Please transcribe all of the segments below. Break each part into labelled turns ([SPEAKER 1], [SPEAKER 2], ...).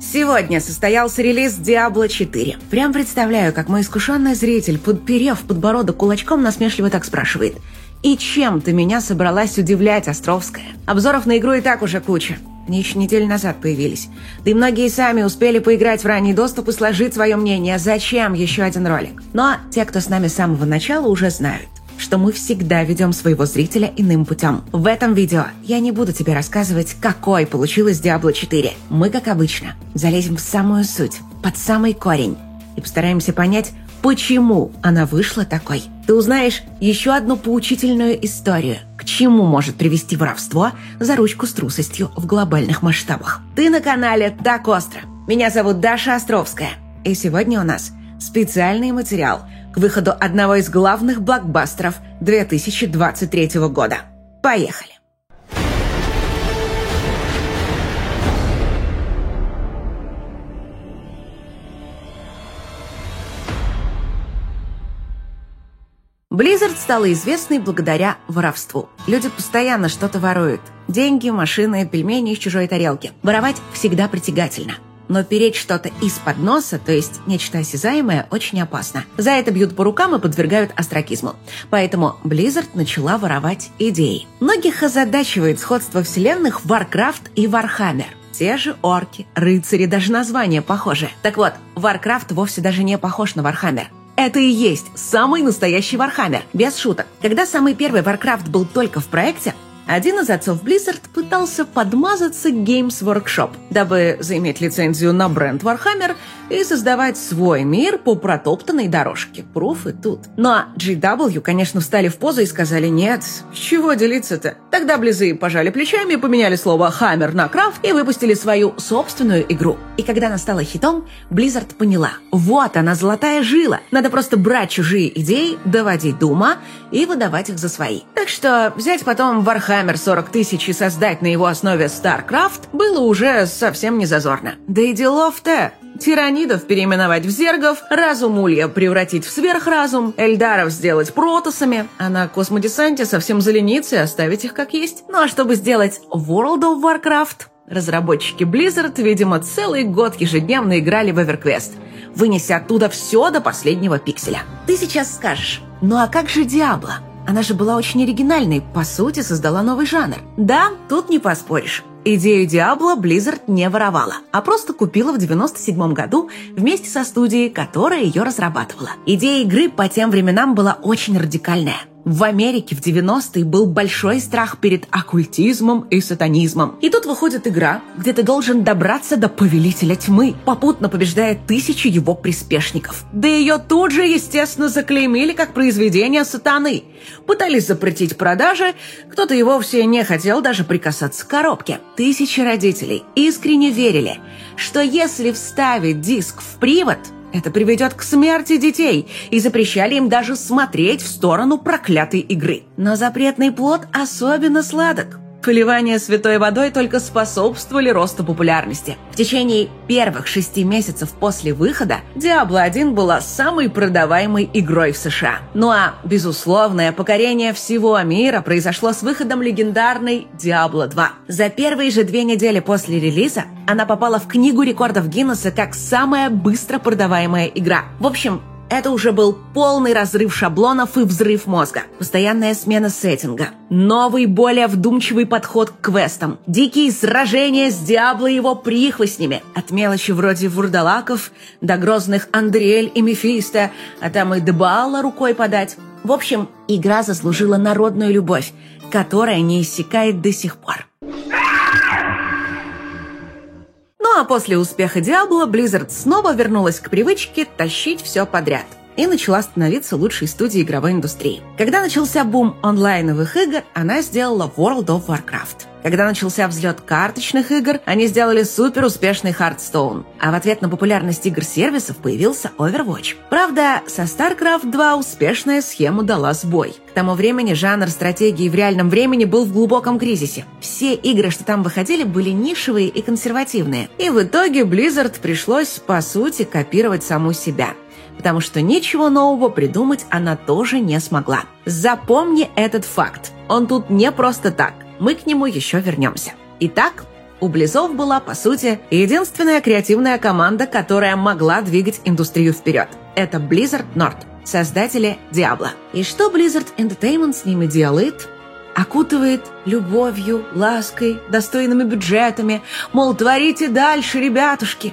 [SPEAKER 1] Сегодня состоялся релиз Diablo 4. Прям представляю, как мой искушенный зритель, подперев подбородок кулачком, насмешливо так спрашивает. «И чем ты меня собралась удивлять, Островская? Обзоров на игру и так уже куча. Они еще неделю назад появились. Да и многие сами успели поиграть в ранний доступ и сложить свое мнение, зачем еще один ролик. Но те, кто с нами с самого начала, уже знают что мы всегда ведем своего зрителя иным путем. В этом видео я не буду тебе рассказывать, какой получилась Diablo 4. Мы, как обычно, залезем в самую суть, под самый корень и постараемся понять, почему она вышла такой. Ты узнаешь еще одну поучительную историю, к чему может привести воровство за ручку с трусостью в глобальных масштабах. Ты на канале «Так остро». Меня зовут Даша Островская. И сегодня у нас специальный материал – к выходу одного из главных блокбастеров 2023 года. Поехали! Blizzard стала известной благодаря воровству. Люди постоянно что-то воруют. Деньги, машины, пельмени из чужой тарелки. Воровать всегда притягательно – но переть что-то из-под носа, то есть нечто осязаемое, очень опасно. За это бьют по рукам и подвергают астракизму. Поэтому Blizzard начала воровать идеи. Многих озадачивает сходство вселенных Warcraft и Warhammer. Те же орки, рыцари, даже название похоже. Так вот, Warcraft вовсе даже не похож на Warhammer. Это и есть самый настоящий Warhammer, без шуток. Когда самый первый Warcraft был только в проекте, один из отцов Blizzard пытался подмазаться Games Workshop, дабы заиметь лицензию на бренд Warhammer и создавать свой мир по протоптанной дорожке. Пруфы тут. Но GW, конечно, встали в позу и сказали «нет, чего делиться-то?» Тогда Близы пожали плечами, поменяли слово «хаммер» на «крафт» и выпустили свою собственную игру. И когда она стала хитом, Blizzard поняла – вот она, золотая жила. Надо просто брать чужие идеи, доводить до ума и выдавать их за свои. Так что взять потом Warhammer Warhammer 40 тысяч и создать на его основе StarCraft было уже совсем не зазорно. Да и делов-то! Тиранидов переименовать в зергов, разум Улья превратить в сверхразум, Эльдаров сделать протосами, а на космодесанте совсем залениться и оставить их как есть. Ну а чтобы сделать World of Warcraft, разработчики Blizzard, видимо, целый год ежедневно играли в EverQuest, вынеся оттуда все до последнего пикселя. Ты сейчас скажешь, ну а как же Диабло? Она же была очень оригинальной, по сути, создала новый жанр. Да, тут не поспоришь. Идею Диабло Blizzard не воровала, а просто купила в 97 году вместе со студией, которая ее разрабатывала. Идея игры по тем временам была очень радикальная. В Америке в 90-е был большой страх перед оккультизмом и сатанизмом. И тут выходит игра, где ты должен добраться до Повелителя Тьмы, попутно побеждая тысячи его приспешников. Да ее тут же, естественно, заклеймили как произведение сатаны. Пытались запретить продажи, кто-то и вовсе не хотел даже прикасаться к коробке. Тысячи родителей искренне верили, что если вставить диск в привод – это приведет к смерти детей и запрещали им даже смотреть в сторону проклятой игры. Но запретный плод особенно сладок. Поливание святой водой только способствовали росту популярности. В течение первых шести месяцев после выхода Diablo 1 была самой продаваемой игрой в США. Ну а безусловное покорение всего мира произошло с выходом легендарной Diablo 2. За первые же две недели после релиза она попала в книгу рекордов Гиннесса как самая быстро продаваемая игра. В общем, это уже был полный разрыв шаблонов и взрыв мозга. Постоянная смена сеттинга. Новый, более вдумчивый подход к квестам. Дикие сражения с Диабло его прихвостнями. От мелочи вроде вурдалаков до грозных Андриэль и Мефисто, а там и Дебаала рукой подать. В общем, игра заслужила народную любовь, которая не иссякает до сих пор. Ну а после успеха Диабло Blizzard снова вернулась к привычке тащить все подряд и начала становиться лучшей студией игровой индустрии. Когда начался бум онлайновых игр, она сделала World of Warcraft. Когда начался взлет карточных игр, они сделали супер успешный Hearthstone. А в ответ на популярность игр-сервисов появился Overwatch. Правда, со StarCraft 2 успешная схема дала сбой. К тому времени жанр стратегии в реальном времени был в глубоком кризисе. Все игры, что там выходили, были нишевые и консервативные. И в итоге Blizzard пришлось, по сути, копировать саму себя потому что ничего нового придумать она тоже не смогла. Запомни этот факт. Он тут не просто так. Мы к нему еще вернемся. Итак, У Близов была, по сути, единственная креативная команда, которая могла двигать индустрию вперед. Это Blizzard North, создатели Diablo. И что Blizzard Entertainment с ними делает? окутывает любовью, лаской, достойными бюджетами, мол, творите дальше, ребятушки.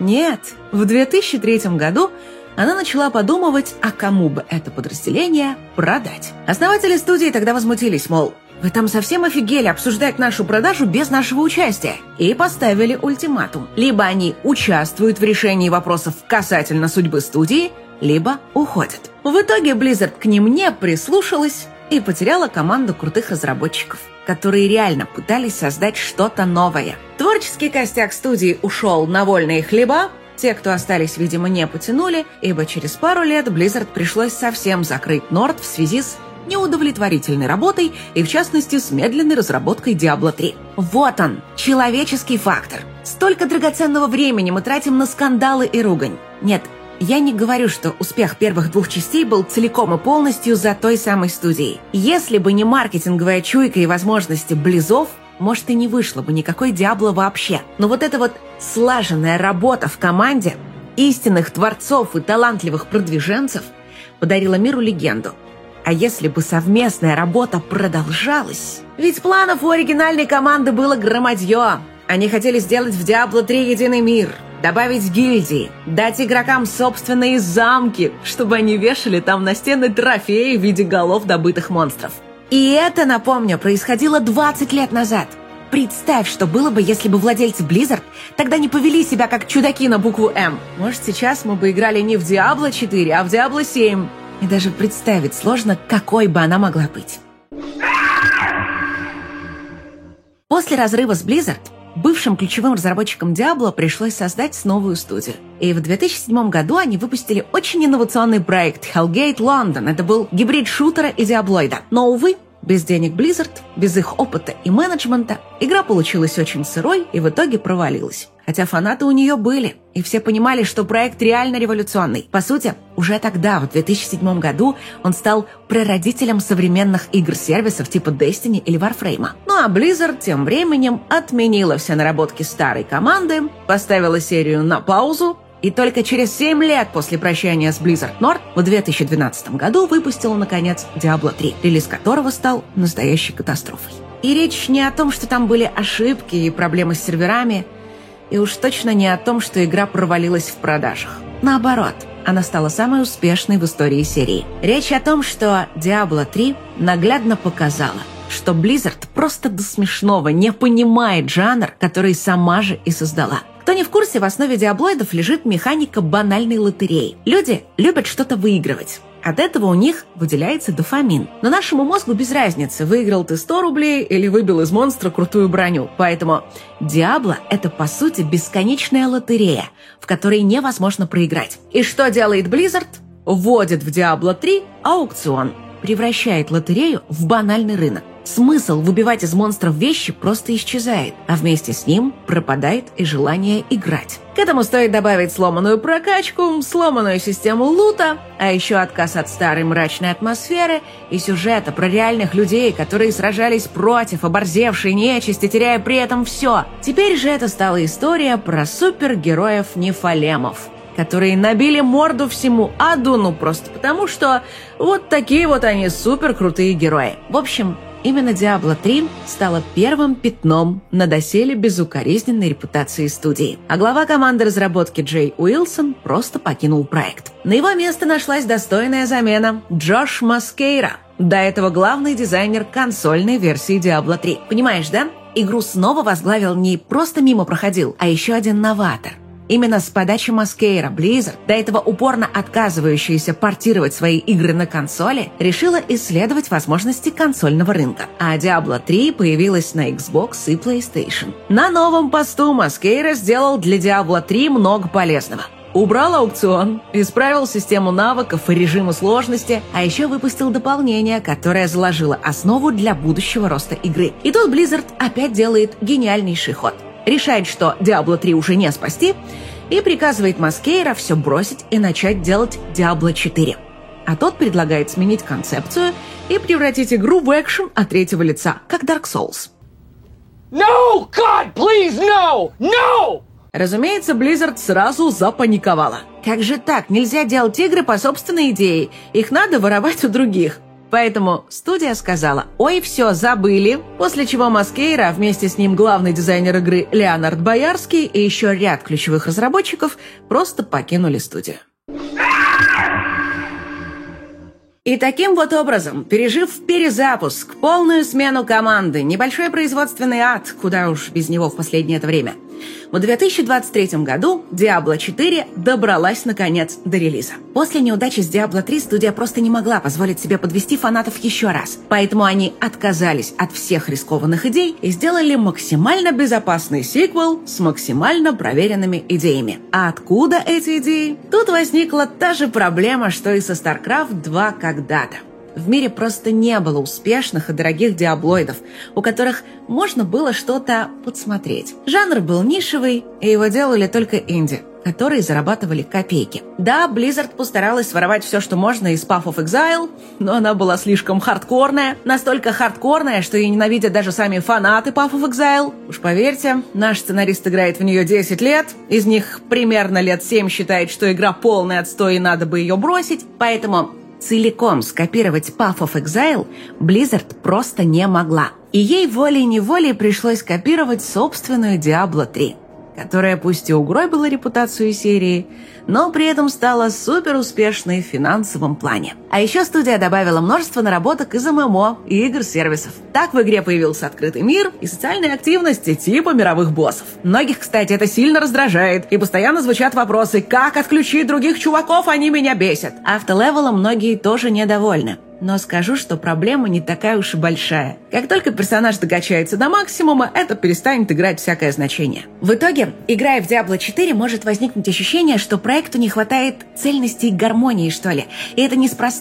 [SPEAKER 1] Нет, в 2003 году она начала подумывать, а кому бы это подразделение продать. Основатели студии тогда возмутились, мол, вы там совсем офигели обсуждать нашу продажу без нашего участия. И поставили ультиматум. Либо они участвуют в решении вопросов касательно судьбы студии, либо уходят. В итоге Blizzard к ним не прислушалась и потеряла команду крутых разработчиков, которые реально пытались создать что-то новое. Творческий костяк студии ушел на вольные хлеба, те, кто остались, видимо, не потянули, ибо через пару лет Blizzard пришлось совсем закрыть Норд в связи с неудовлетворительной работой и, в частности, с медленной разработкой Diablo 3. Вот он, человеческий фактор. Столько драгоценного времени мы тратим на скандалы и ругань. Нет, я не говорю, что успех первых двух частей был целиком и полностью за той самой студией. Если бы не маркетинговая чуйка и возможности Близов, может, и не вышло бы никакой Диабло вообще. Но вот эта вот слаженная работа в команде истинных творцов и талантливых продвиженцев подарила миру легенду. А если бы совместная работа продолжалась? Ведь планов у оригинальной команды было громадье. Они хотели сделать в Диабло 3 единый мир, добавить гильдии, дать игрокам собственные замки, чтобы они вешали там на стены трофеи в виде голов добытых монстров. И это, напомню, происходило 20 лет назад. Представь, что было бы, если бы владельцы Blizzard тогда не повели себя как чудаки на букву «М». Может, сейчас мы бы играли не в Diablo 4, а в Diablo 7. И даже представить сложно, какой бы она могла быть. После разрыва с Blizzard бывшим ключевым разработчикам Diablo пришлось создать новую студию. И в 2007 году они выпустили очень инновационный проект Hellgate London. Это был гибрид шутера и диаблоида. Но, увы, без денег Blizzard, без их опыта и менеджмента, игра получилась очень сырой и в итоге провалилась. Хотя фанаты у нее были, и все понимали, что проект реально революционный. По сути, уже тогда, в 2007 году, он стал прародителем современных игр-сервисов типа Destiny или Warframe. Ну а Blizzard тем временем отменила все наработки старой команды, поставила серию на паузу, и только через 7 лет после прощания с Blizzard North в 2012 году выпустила, наконец, Diablo 3, релиз которого стал настоящей катастрофой. И речь не о том, что там были ошибки и проблемы с серверами, и уж точно не о том, что игра провалилась в продажах. Наоборот, она стала самой успешной в истории серии. Речь о том, что Diablo 3 наглядно показала, что Blizzard просто до смешного не понимает жанр, который сама же и создала. Кто не в курсе, в основе диаблоидов лежит механика банальной лотереи. Люди любят что-то выигрывать. От этого у них выделяется дофамин. Но нашему мозгу без разницы, выиграл ты 100 рублей или выбил из монстра крутую броню. Поэтому Диабло – это, по сути, бесконечная лотерея, в которой невозможно проиграть. И что делает Blizzard? Вводит в Diablo 3 аукцион, превращает лотерею в банальный рынок. Смысл выбивать из монстров вещи просто исчезает, а вместе с ним пропадает и желание играть. К этому стоит добавить сломанную прокачку, сломанную систему лута, а еще отказ от старой мрачной атмосферы и сюжета про реальных людей, которые сражались против оборзевшей нечисти, теряя при этом все. Теперь же это стала история про супергероев-нефалемов которые набили морду всему аду, ну просто потому, что вот такие вот они супер крутые герои. В общем, Именно Diablo 3 стала первым пятном на доселе безукоризненной репутации студии. А глава команды разработки Джей Уилсон просто покинул проект. На его место нашлась достойная замена – Джош Маскейра. До этого главный дизайнер консольной версии Diablo 3. Понимаешь, да? Игру снова возглавил не просто мимо проходил, а еще один новатор – Именно с подачи Маскейра Blizzard, до этого упорно отказывающаяся портировать свои игры на консоли, решила исследовать возможности консольного рынка. А Diablo 3 появилась на Xbox и PlayStation. На новом посту Маскейра сделал для Diablo 3 много полезного. Убрал аукцион, исправил систему навыков и режима сложности, а еще выпустил дополнение, которое заложило основу для будущего роста игры. И тут Blizzard опять делает гениальнейший ход – решает, что Diablo 3 уже не спасти, и приказывает Маскейра все бросить и начать делать Diablo 4. А тот предлагает сменить концепцию и превратить игру в экшен от третьего лица, как Dark Souls.
[SPEAKER 2] No! God, please, no! No!
[SPEAKER 1] Разумеется, Blizzard сразу запаниковала. Как же так? Нельзя делать игры по собственной идее. Их надо воровать у других. Поэтому студия сказала «Ой, все, забыли», после чего Маскейра, вместе с ним главный дизайнер игры Леонард Боярский и еще ряд ключевых разработчиков просто покинули студию. И таким вот образом, пережив перезапуск, полную смену команды, небольшой производственный ад, куда уж без него в последнее это время – в 2023 году Diablo 4 добралась, наконец, до релиза. После неудачи с Diablo 3 студия просто не могла позволить себе подвести фанатов еще раз, поэтому они отказались от всех рискованных идей и сделали максимально безопасный сиквел с максимально проверенными идеями. А откуда эти идеи? Тут возникла та же проблема, что и со StarCraft 2 когда-то. В мире просто не было успешных и дорогих диаблоидов, у которых можно было что-то подсмотреть. Жанр был нишевый, и его делали только инди, которые зарабатывали копейки. Да, Blizzard постаралась своровать все, что можно из Path of Exile, но она была слишком хардкорная, настолько хардкорная, что ее ненавидят даже сами фанаты Path of Exile. Уж поверьте, наш сценарист играет в нее 10 лет, из них примерно лет 7 считает, что игра полный отстой и надо бы ее бросить, поэтому Целиком скопировать Path of Exile Blizzard просто не могла. И ей волей-неволей пришлось копировать собственную Diablo 3 которая пусть и угробила репутацию серии, но при этом стала супер успешной в финансовом плане. А еще студия добавила множество наработок из ММО и игр-сервисов. Так в игре появился открытый мир и социальные активности типа мировых боссов. Многих, кстати, это сильно раздражает, и постоянно звучат вопросы «Как отключить других чуваков? Они меня бесят!» Автолевелом многие тоже недовольны. Но скажу, что проблема не такая уж и большая. Как только персонаж докачается до максимума, это перестанет играть всякое значение. В итоге, играя в Diablo 4, может возникнуть ощущение, что проекту не хватает цельности и гармонии, что ли. И это неспроста.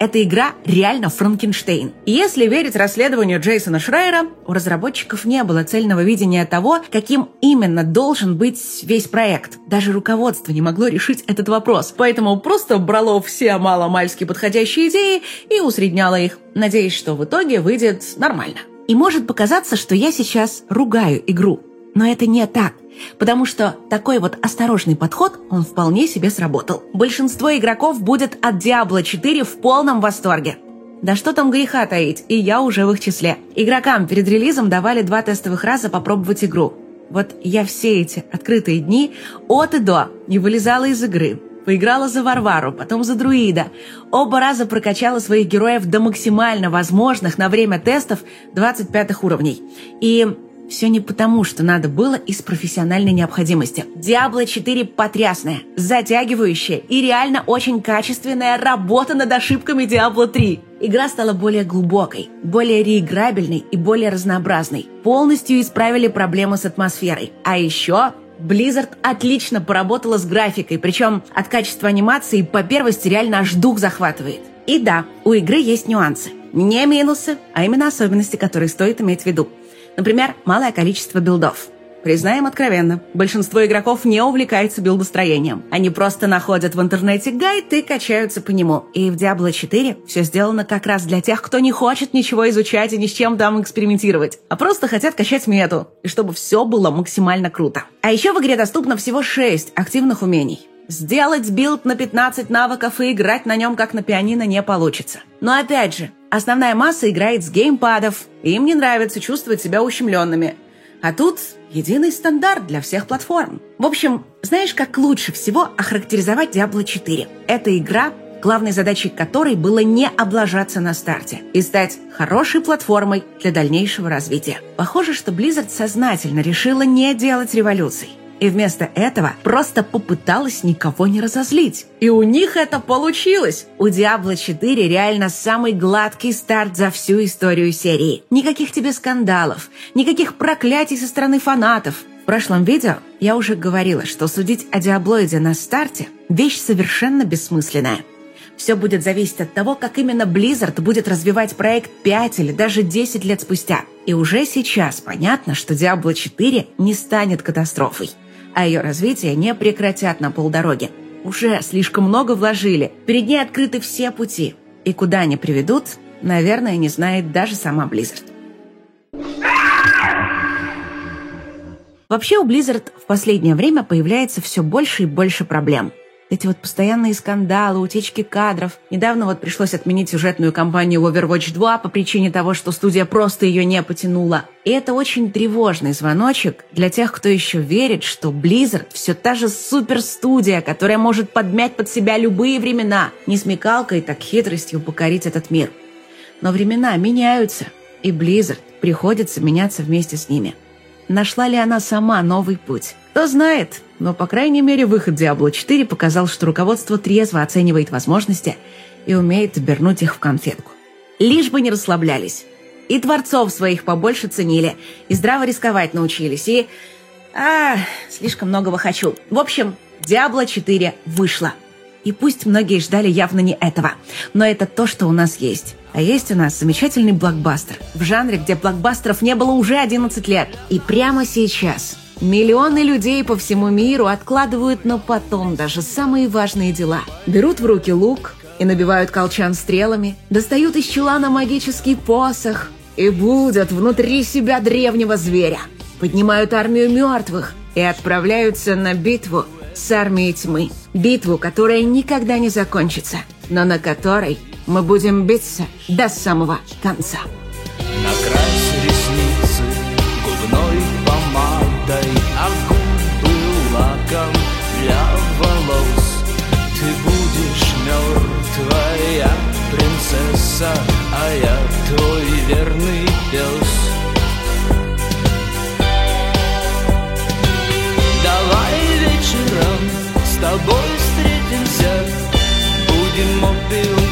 [SPEAKER 1] Эта игра реально Франкенштейн. И если верить расследованию Джейсона Шрайера, у разработчиков не было цельного видения того, каким именно должен быть весь проект. Даже руководство не могло решить этот вопрос. Поэтому просто брало все маломальски подходящие идеи и усредняло их, надеясь, что в итоге выйдет нормально. И может показаться, что я сейчас ругаю игру. Но это не так. Потому что такой вот осторожный подход, он вполне себе сработал. Большинство игроков будет от Diablo 4 в полном восторге. Да что там греха таить, и я уже в их числе. Игрокам перед релизом давали два тестовых раза попробовать игру. Вот я все эти открытые дни от и до не вылезала из игры. Поиграла за Варвару, потом за Друида. Оба раза прокачала своих героев до максимально возможных на время тестов 25 уровней. И все не потому, что надо было из профессиональной необходимости. Diablo 4 потрясная, затягивающая и реально очень качественная работа над ошибками Diablo 3. Игра стала более глубокой, более реиграбельной и более разнообразной. Полностью исправили проблемы с атмосферой. А еще Blizzard отлично поработала с графикой, причем от качества анимации по первости реально аж дух захватывает. И да, у игры есть нюансы. Не минусы, а именно особенности, которые стоит иметь в виду. Например, малое количество билдов. Признаем откровенно, большинство игроков не увлекается билдостроением. Они просто находят в интернете гайд и качаются по нему. И в Diablo 4 все сделано как раз для тех, кто не хочет ничего изучать и ни с чем там экспериментировать, а просто хотят качать мету, и чтобы все было максимально круто. А еще в игре доступно всего 6 активных умений. Сделать билд на 15 навыков и играть на нем как на пианино не получится. Но опять же, основная масса играет с геймпадов, и им не нравится чувствовать себя ущемленными. А тут единый стандарт для всех платформ. В общем, знаешь, как лучше всего охарактеризовать Diablo 4? Эта игра главной задачей которой было не облажаться на старте и стать хорошей платформой для дальнейшего развития. Похоже, что Blizzard сознательно решила не делать революций. И вместо этого просто попыталась никого не разозлить. И у них это получилось. У Diablo 4 реально самый гладкий старт за всю историю серии. Никаких тебе скандалов, никаких проклятий со стороны фанатов. В прошлом видео я уже говорила, что судить о Диаблоиде на старте – вещь совершенно бессмысленная. Все будет зависеть от того, как именно Blizzard будет развивать проект 5 или даже 10 лет спустя. И уже сейчас понятно, что Diablo 4 не станет катастрофой а ее развитие не прекратят на полдороги. Уже слишком много вложили, перед ней открыты все пути. И куда они приведут, наверное, не знает даже сама Blizzard. Вообще у Blizzard в последнее время появляется все больше и больше проблем. Эти вот постоянные скандалы, утечки кадров. Недавно вот пришлось отменить сюжетную кампанию Overwatch 2 по причине того, что студия просто ее не потянула. И это очень тревожный звоночек для тех, кто еще верит, что Blizzard все та же суперстудия, которая может подмять под себя любые времена, не смекалкой, так хитростью покорить этот мир. Но времена меняются, и Blizzard приходится меняться вместе с ними. Нашла ли она сама новый путь? Кто знает, но, по крайней мере, выход Diablo 4 показал, что руководство трезво оценивает возможности и умеет обернуть их в конфетку. Лишь бы не расслаблялись. И творцов своих побольше ценили, и здраво рисковать научились, и... А, слишком многого хочу. В общем, Diablo 4 вышло. И пусть многие ждали явно не этого, но это то, что у нас есть. А есть у нас замечательный блокбастер в жанре, где блокбастеров не было уже 11 лет. И прямо сейчас Миллионы людей по всему миру откладывают на потом даже самые важные дела. Берут в руки лук и набивают колчан стрелами, достают из чулана магический посох и будут внутри себя древнего зверя. Поднимают армию мертвых и отправляются на битву с армией тьмы. Битву, которая никогда не закончится, но на которой мы будем биться до самого конца.
[SPEAKER 3] На леса, а я твой верный пес. Давай вечером с тобой встретимся, будем опиум